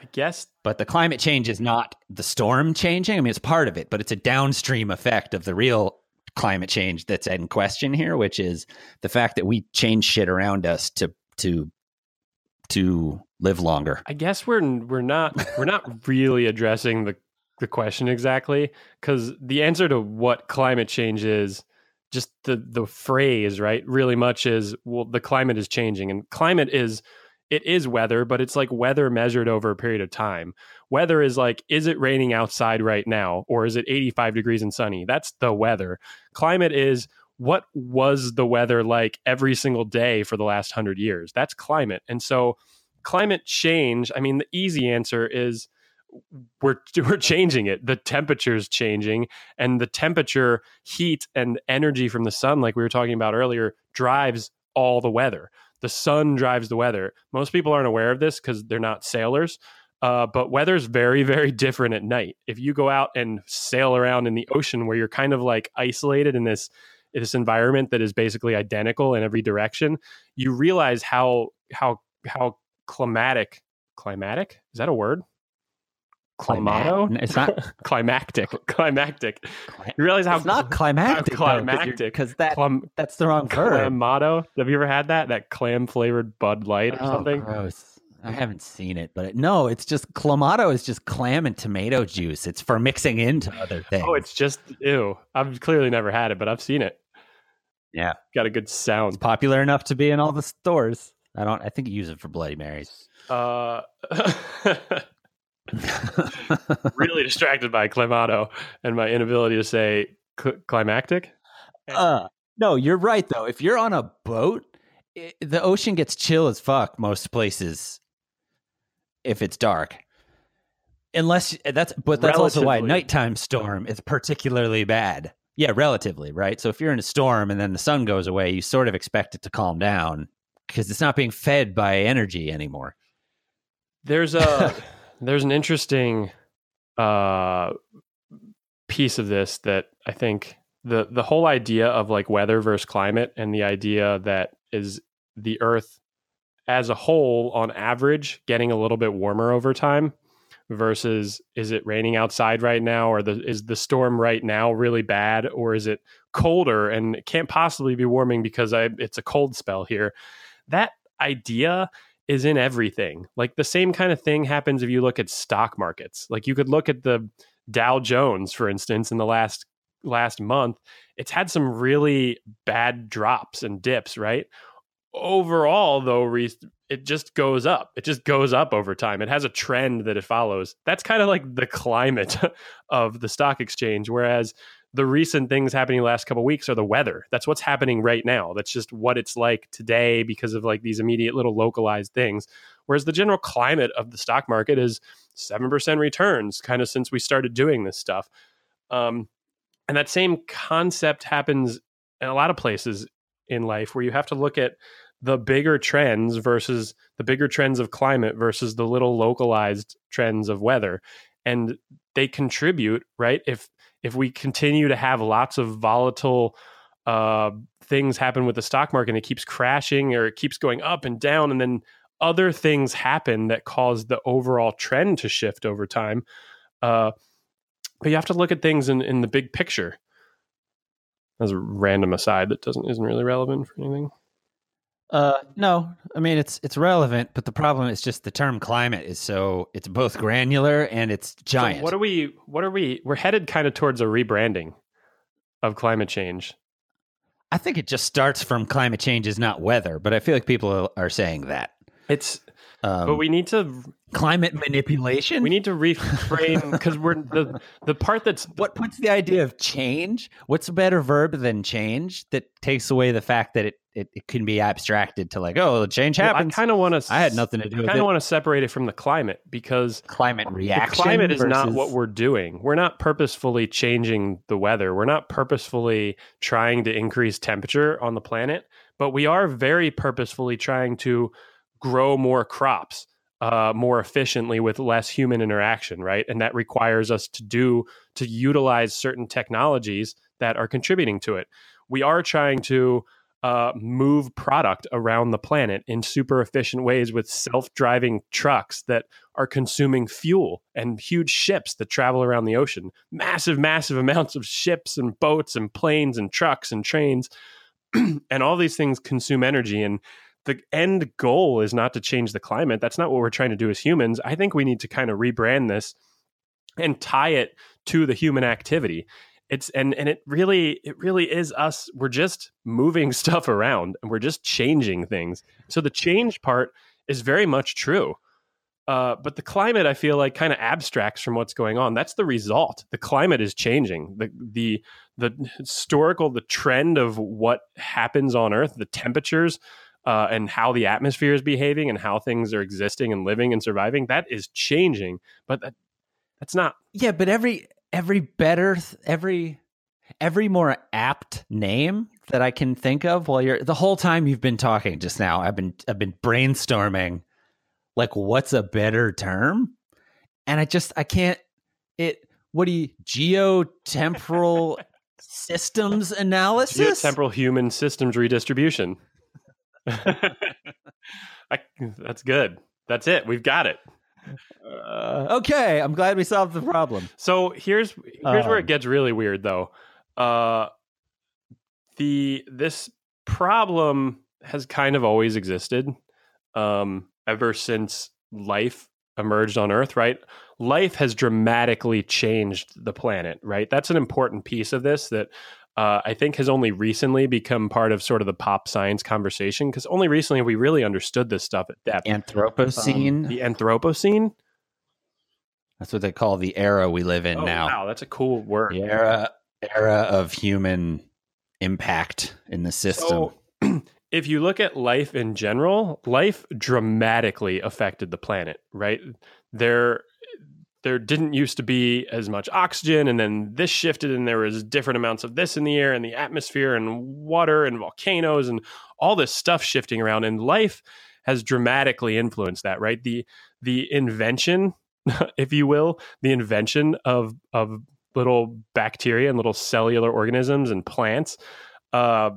I guess but the climate change is not the storm changing. I mean, it's part of it, but it's a downstream effect of the real climate change that's in question here, which is the fact that we change shit around us to to to live longer. I guess we're we're not we're not really addressing the the question exactly because the answer to what climate change is just the the phrase right really much is well the climate is changing and climate is it is weather but it's like weather measured over a period of time. Weather is like is it raining outside right now or is it 85 degrees and sunny? That's the weather. Climate is what was the weather like every single day for the last 100 years? That's climate and so climate change i mean the easy answer is we're we're changing it. The temperature's changing and the temperature heat and energy from the sun like we were talking about earlier drives all the weather. The sun drives the weather. Most people aren't aware of this because they're not sailors uh, but weather's very very different at night. If you go out and sail around in the ocean where you're kind of like isolated in this this environment that is basically identical in every direction you realize how how how climatic climatic? Is that a word climato It's not climactic climactic you realize how it's not climactic. climactic. because that clam, that's the wrong verb. clamato have you ever had that that clam flavored bud light or Oh, something gross. I haven't seen it, but it, no, it's just clamato is just clam and tomato juice. It's for mixing into other things. oh it's just ew i've clearly never had it but i've seen it Yeah. got a good sound popular enough to be in all the stores. I don't. I think you use it for Bloody Marys. uh really distracted by climato and my inability to say cl- climactic uh, no, you're right though. If you're on a boat, i the ocean gets chill as fuck most places. If it's dark, unless that's, but that's also why a nighttime storm is particularly bad. Yeah, relatively right. So if you're in a storm and then the sun goes away, you sort of expect it to calm down because it's not being fed by energy anymore. There's a there's an interesting uh piece of this that I think the the whole idea of like weather versus climate and the idea that is the earth as a whole on average getting a little bit warmer over time versus is it raining outside right now? Or the is the storm right now really bad? Or is it colder and it can't possibly be warming because I, it's a cold spell here? That idea is in everything. Like the same kind of thing happens if you look at stock markets. Like you could look at the Dow Jones, for instance, in the last last month. It's had some really bad drops and dips, right? overall, though, it just goes up. It just goes up over time. It has a trend that it follows. That's kind of like the climate of the stock exchange. Whereas the recent things happening last couple of weeks are the weather. That's what's happening right now. That's just what it's like today because of like these immediate little localized things. Whereas the general climate of the stock market is 7% returns kind of since we started doing this stuff. Um, and that same concept happens in a lot of places in life where you have to look at the bigger trends versus the bigger trends of climate versus the little localized trends of weather and they contribute right if if we continue to have lots of volatile uh, things happen with the stock market and it keeps crashing or it keeps going up and down and then other things happen that cause the overall trend to shift over time uh, but you have to look at things in, in the big picture. As a random aside that doesn't isn't really relevant for anything Uh, no, I mean it's it's relevant, but the problem is just the term climate is so it's both granular and it's giant. So what are we? What are we? We're headed kind of towards a rebranding of climate change. I think it just starts from climate change is not weather, but I feel like people are saying that. It's Um, but we need to climate manipulation. we need to reframe because we're the the part that's what puts the idea of change? What's a better verb than change that takes away the fact that it it, it can be abstracted to like oh change Well, I kind of want to. I had nothing to do I kind of want to separate it from the climate because climate reaction. the climate is not what we're doing. We're not purposefully changing the weather. We're not purposefully trying to increase temperature on the planet, but we are very purposefully trying to grow more crops uh, more efficiently with less human interaction, right? And that requires us to do to utilize certain technologies that are contributing to it. We are trying to uh, move product around the planet in super efficient ways with self-driving trucks that are consuming fuel and huge ships that travel around the ocean. Massive, massive amounts of ships and boats and planes and trucks and trains. and all these things consume energy. And the end goal is not to change the climate. That's not what we're trying to do as humans. I think we need to kind of rebrand this and tie it to the human activity. It's and and it really it really is us. We're just moving stuff around and we're just changing things. So the change part is very much true. Uh, but the climate, I feel like, kind of abstracts from what's going on. That's the result. The climate is changing. The the the historical, the trend of what happens on Earth, the temperatures, uh, and how the atmosphere is behaving, and how things are existing and living and surviving. That is changing. But that, that's not. Yeah, but every every better every every more apt name that I can think of while you're the whole time you've been talking just now, I've been I've been brainstorming like what's a better term? And I just I can't it what do you geotemporal systems analysis? Geotemporal human systems redistribution. I, that's good. That's it. We've got it. Uh, okay, I'm glad we solved the problem. So here's here's where Um, it gets really weird, though. Uh, the this problem has kind of always existed, um, ever since life emerged on Earth. Right, life has dramatically changed the planet. Right, that's an important piece of this that. Uh, I think has only recently become part of sort of the pop science conversation because only recently we really understood this stuff at depth. Anthropocene. the Anthropocene. That's what they call the era we live in Oh, now. wow, that's a cool word. The era era of human impact in the system. So, if you look at life in general, life dramatically affected the planet, right? There there didn't used to be as much oxygen and then this shifted and there was different amounts of this in the air and the atmosphere and water and volcanoes and all this stuff shifting around and life has dramatically influenced that, right? The the invention, if you will, the invention of of little bacteria and little cellular organisms and plants uh,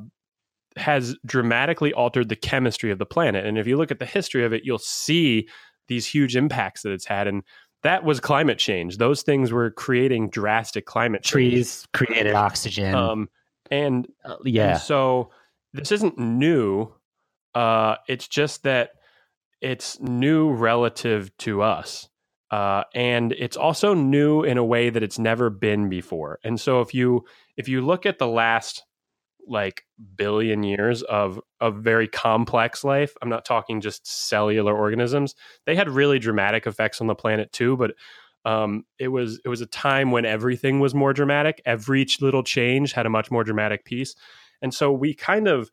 has dramatically altered the chemistry of the planet. And if you look at the history of it, you'll see these huge impacts that it's had. And that was climate change. Those things were creating drastic climate change. Trees created oxygen. Um, and Uh, yeah. and so this isn't new. Uh, it's just that it's new relative to us. Uh, and it's also new in a way that it's never been before. And so if you if you look at the last like billion years of of very complex life. I'm not talking just cellular organisms. They had really dramatic effects on the planet too, but um, it was it was a time when everything was more dramatic. Every little change had a much more dramatic piece, and so we kind of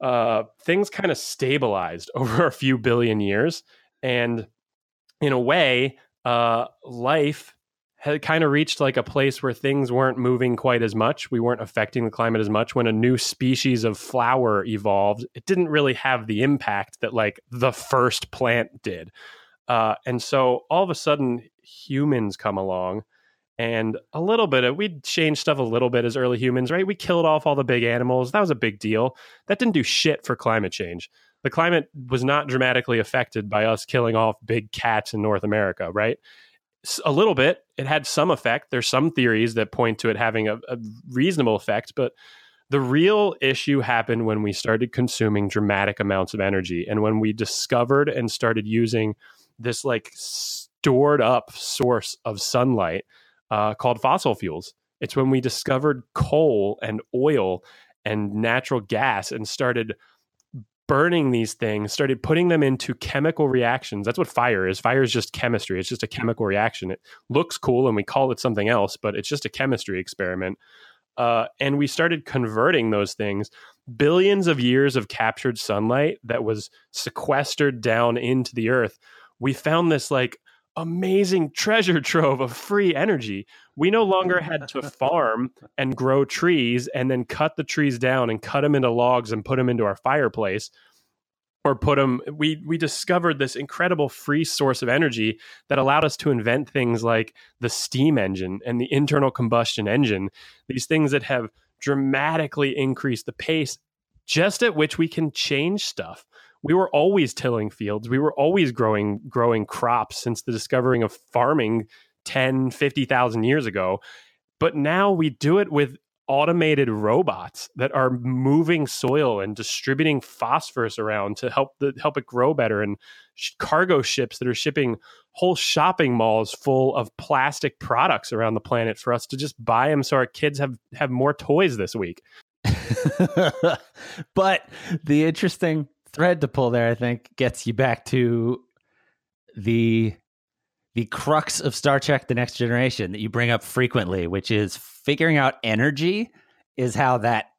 uh, things kind of stabilized over a few billion years, and in a way, uh, life had kind of reached like a place where things weren't moving quite as much. We weren't affecting the climate as much. When a new species of flower evolved, it didn't really have the impact that like the first plant did. Uh, and so all of a sudden, humans come along and a little bit of we changed stuff a little bit as early humans, right? We killed off all the big animals. That was a big deal. That didn't do shit for climate change. The climate was not dramatically affected by us killing off big cats in North America, right? A little bit. It had some effect. There's some theories that point to it having a, a, reasonable effect, but the real issue happened when we started consuming dramatic amounts of energy and when we discovered and started using this like stored up source of sunlight uh, called fossil fuels. It's when we discovered coal and oil and natural gas and started burning these things, started putting them into chemical reactions. That's what fire is. Fire is just chemistry. It's just a chemical reaction. It looks cool and we call it something else, but it's just a chemistry experiment. Uh, and we started converting those things. Billions of years of captured sunlight that was sequestered down into the earth. We found this like amazing treasure trove of free energy. We no longer had to farm and grow trees and then cut the trees down and cut them into logs and put them into our fireplace or put them we we discovered this incredible free source of energy that allowed us to invent things like the steam engine and the internal combustion engine these things that have dramatically increased the pace just at which we can change stuff we were always tilling fields. We were always growing growing crops since the discovering of farming 10 50,000 years ago. But now we do it with automated robots that are moving soil and distributing phosphorus around to help the help it grow better. And sh- cargo ships that are shipping whole shopping malls full of plastic products around the planet for us to just buy them so our kids have have more toys this week. But the interesting thread to pull there, I think, gets you back to the the crux of Star Trek: The Next Generation that you bring up frequently, which is figuring out energy is how that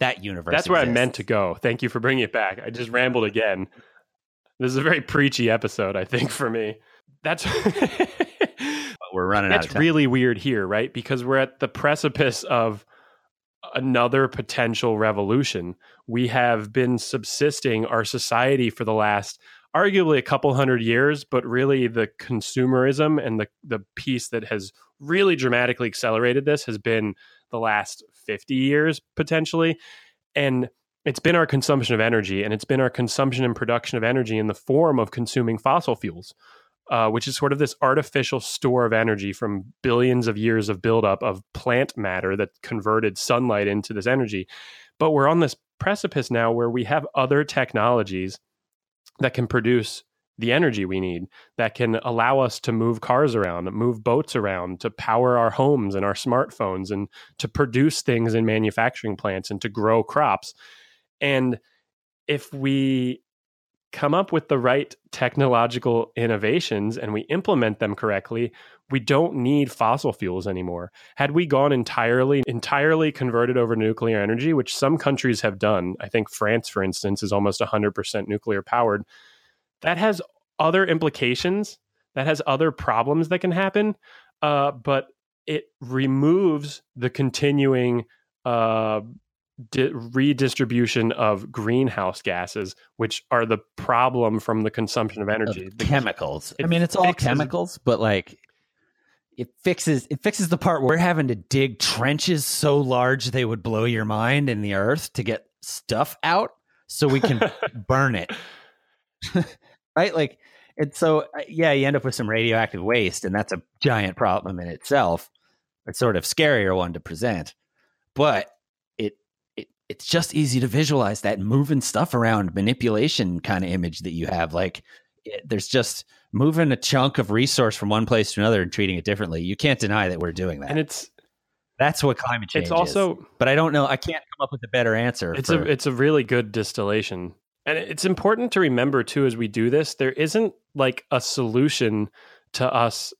that universe. That's where I meant to go. Thank you for bringing it back. I just rambled again. This is a very preachy episode, I think, for me. That's we're running That's really weird here, right? Because we're at the precipice of another potential revolution. We have been subsisting our society for the last arguably a couple hundred years, but really the consumerism and the the piece that has really dramatically accelerated this has been the last 50 years potentially. And it's been our consumption of energy and it's been our consumption and production of energy in the form of consuming fossil fuels uh, which is sort of this artificial store of energy from billions of years of buildup of plant matter that converted sunlight into this energy. But we're on this precipice now where we have other technologies that can produce the energy we need that can allow us to move cars around, move boats around, to power our homes and our smartphones, and to produce things in manufacturing plants and to grow crops. And if we come up with the right technological innovations and we implement them correctly, we don't need fossil fuels anymore. Had we gone entirely entirely converted over nuclear energy, which some countries have done, I think France for instance is almost 100% nuclear powered, that has other implications, that has other problems that can happen, uh, but it removes the continuing uh, di- redistribution of greenhouse gases, which are the problem from the consumption of energy. Of chemicals. I mean, it's all fixes, chemicals, but like it fixes it fixes the part where we're having to dig trenches so large they would blow your mind in the earth to get stuff out so we can burn it. right? Like and so uh, yeah, you end up with some radioactive waste and that's a giant problem in itself. It's sort of scarier one to present. But it's just easy to visualize that moving stuff around manipulation kind of image that you have like it, there's just moving a chunk of resource from one place to another and treating it differently you can't deny that we're doing that and it's That's what climate change It's also is. But I don't know. I can't come up with a better answer. it's for- a it's a really good distillation and it's important to remember too as we do this there isn't like a solution to us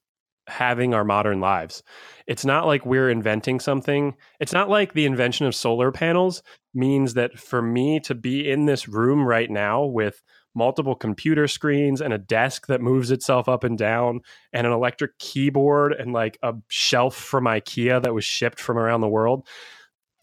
having our modern lives it's not like we're inventing something it's not like the invention of solar panels means that for me to be in this room right now with multiple computer screens and a desk that moves itself up and down and an electric keyboard and like a shelf from IKEA that was shipped from around the world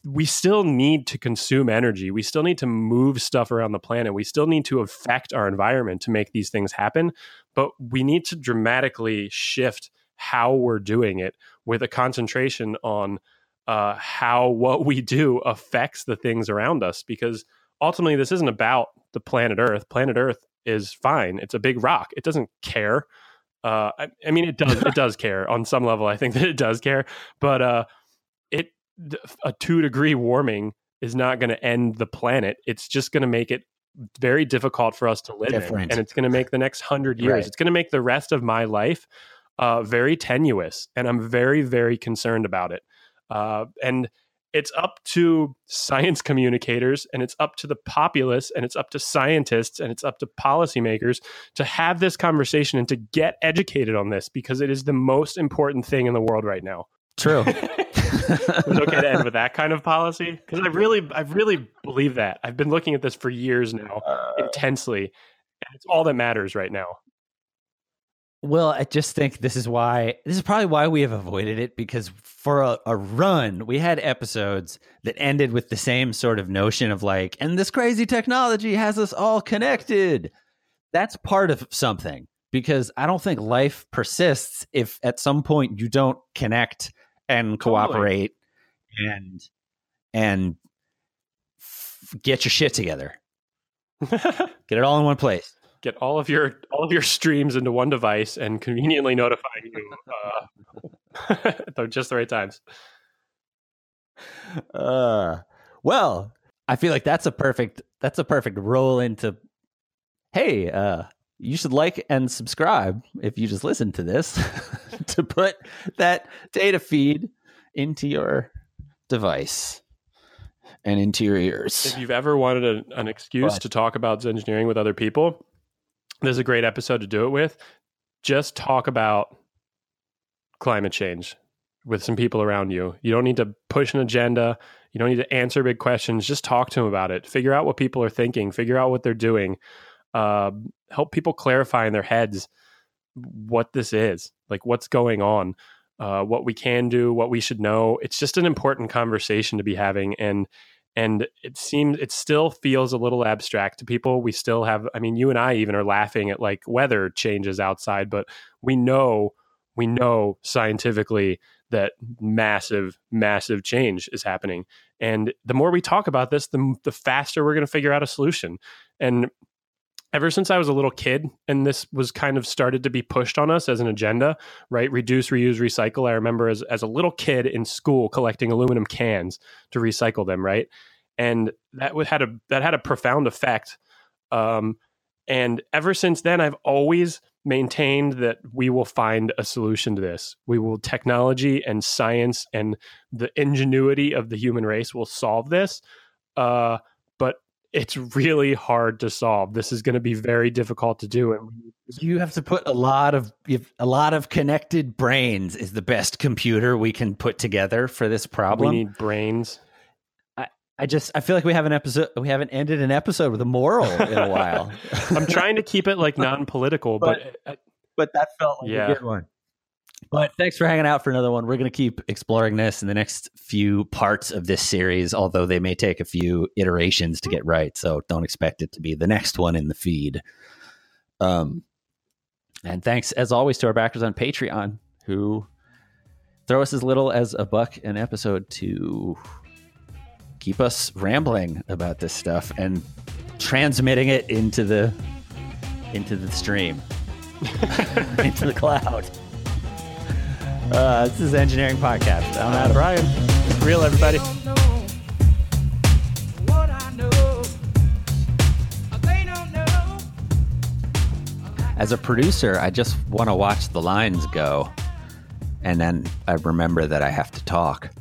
we still need to consume energy. We still need to move stuff around the planet. We still need to affect our environment to make these things happen. But we need to dramatically shift how we're doing it with a concentration on uh, how what we do affects the things around us. Because ultimately, this isn't about the planet Earth. Planet Earth is fine. It's a big rock. It doesn't care. Uh, I, I mean, it does. It does care on some level. I think that it does care, but uh, it a two degree warming is not going to end the planet. It's just going to make it very difficult for us to live in, and it's going to make the next hundred years. Right. It's going to make the rest of my life uh, very tenuous, and I'm very, very concerned about it. Uh, and it's up to science communicators, and it's up to the populace, and it's up to scientists, and it's up to policymakers to have this conversation and to get educated on this because it is the most important thing in the world right now. true. It was okay to end with that kind of policy because I really, I really believe that. I've been looking at this for years now, intensely, and it's all that matters right now. Well, I just think this is why this is probably why we have avoided it because for a, a run we had episodes that ended with the same sort of notion of like, and this crazy technology has us all connected. That's part of something because I don't think life persists if at some point you don't connect and cooperate and and f- get your shit together. Get it all in one place. Get all of your all of your streams into one device and conveniently notify you uh, at just the right times. Uh, well, I feel like that's a perfect that's a perfect roll into. Hey, uh, you should like and subscribe if you just listen to this to put that data feed into your device and into your ears. If you've ever wanted a, an excuse But- to talk about engineering with other people, this is a great episode to do it with. Just talk about climate change with some people around you. You don't need to push an agenda. You don't need to answer big questions. Just talk to them about it. Figure out what people are thinking. Figure out what they're doing. Uh, help people clarify in their heads what this is, like what's going on, uh, what we can do, what we should know. It's just an important conversation to be having, and and it seems it still feels a little abstract to people. We still have, I mean, you and I even are laughing at like weather changes outside, but we know we know scientifically that massive, massive change is happening. And the more we talk about this, the, the faster we're going to figure out a solution. And ever since I was a little kid, and this was kind of started to be pushed on us as an agenda, right? Reduce, reuse, recycle. I remember as, as a little kid in school collecting aluminum cans to recycle them, right? And that had a that had a profound effect. Um, and ever since then, I've always maintained that we will find a solution to this. We will technology and science and the ingenuity of the human race will solve this. Uh, but it's really hard to solve. This is going to be very difficult to do. And You have to put a lot of have- a lot of connected brains is the best computer we can put together for this problem. we need brains. I just I feel like we haven't episode we haven't ended an episode with a moral in a while. I'm trying to keep it like non-political, but, uh, but that felt like Yeah. a good one. But thanks for hanging out for another one. We're going to keep exploring this in the next few parts of this series, although they may take a few iterations to get right. So don't expect it to be the next one in the feed. Um, and thanks as always to our backers on Patreon who throw us as little as a buck an episode to keep us rambling about this stuff and transmitting it into the into the stream into the cloud. Uh, this is Zengineering Podcast. I'm Adam. Brian, real everybody. As a producer, I just want to watch the lines go, and then I remember that I have to talk.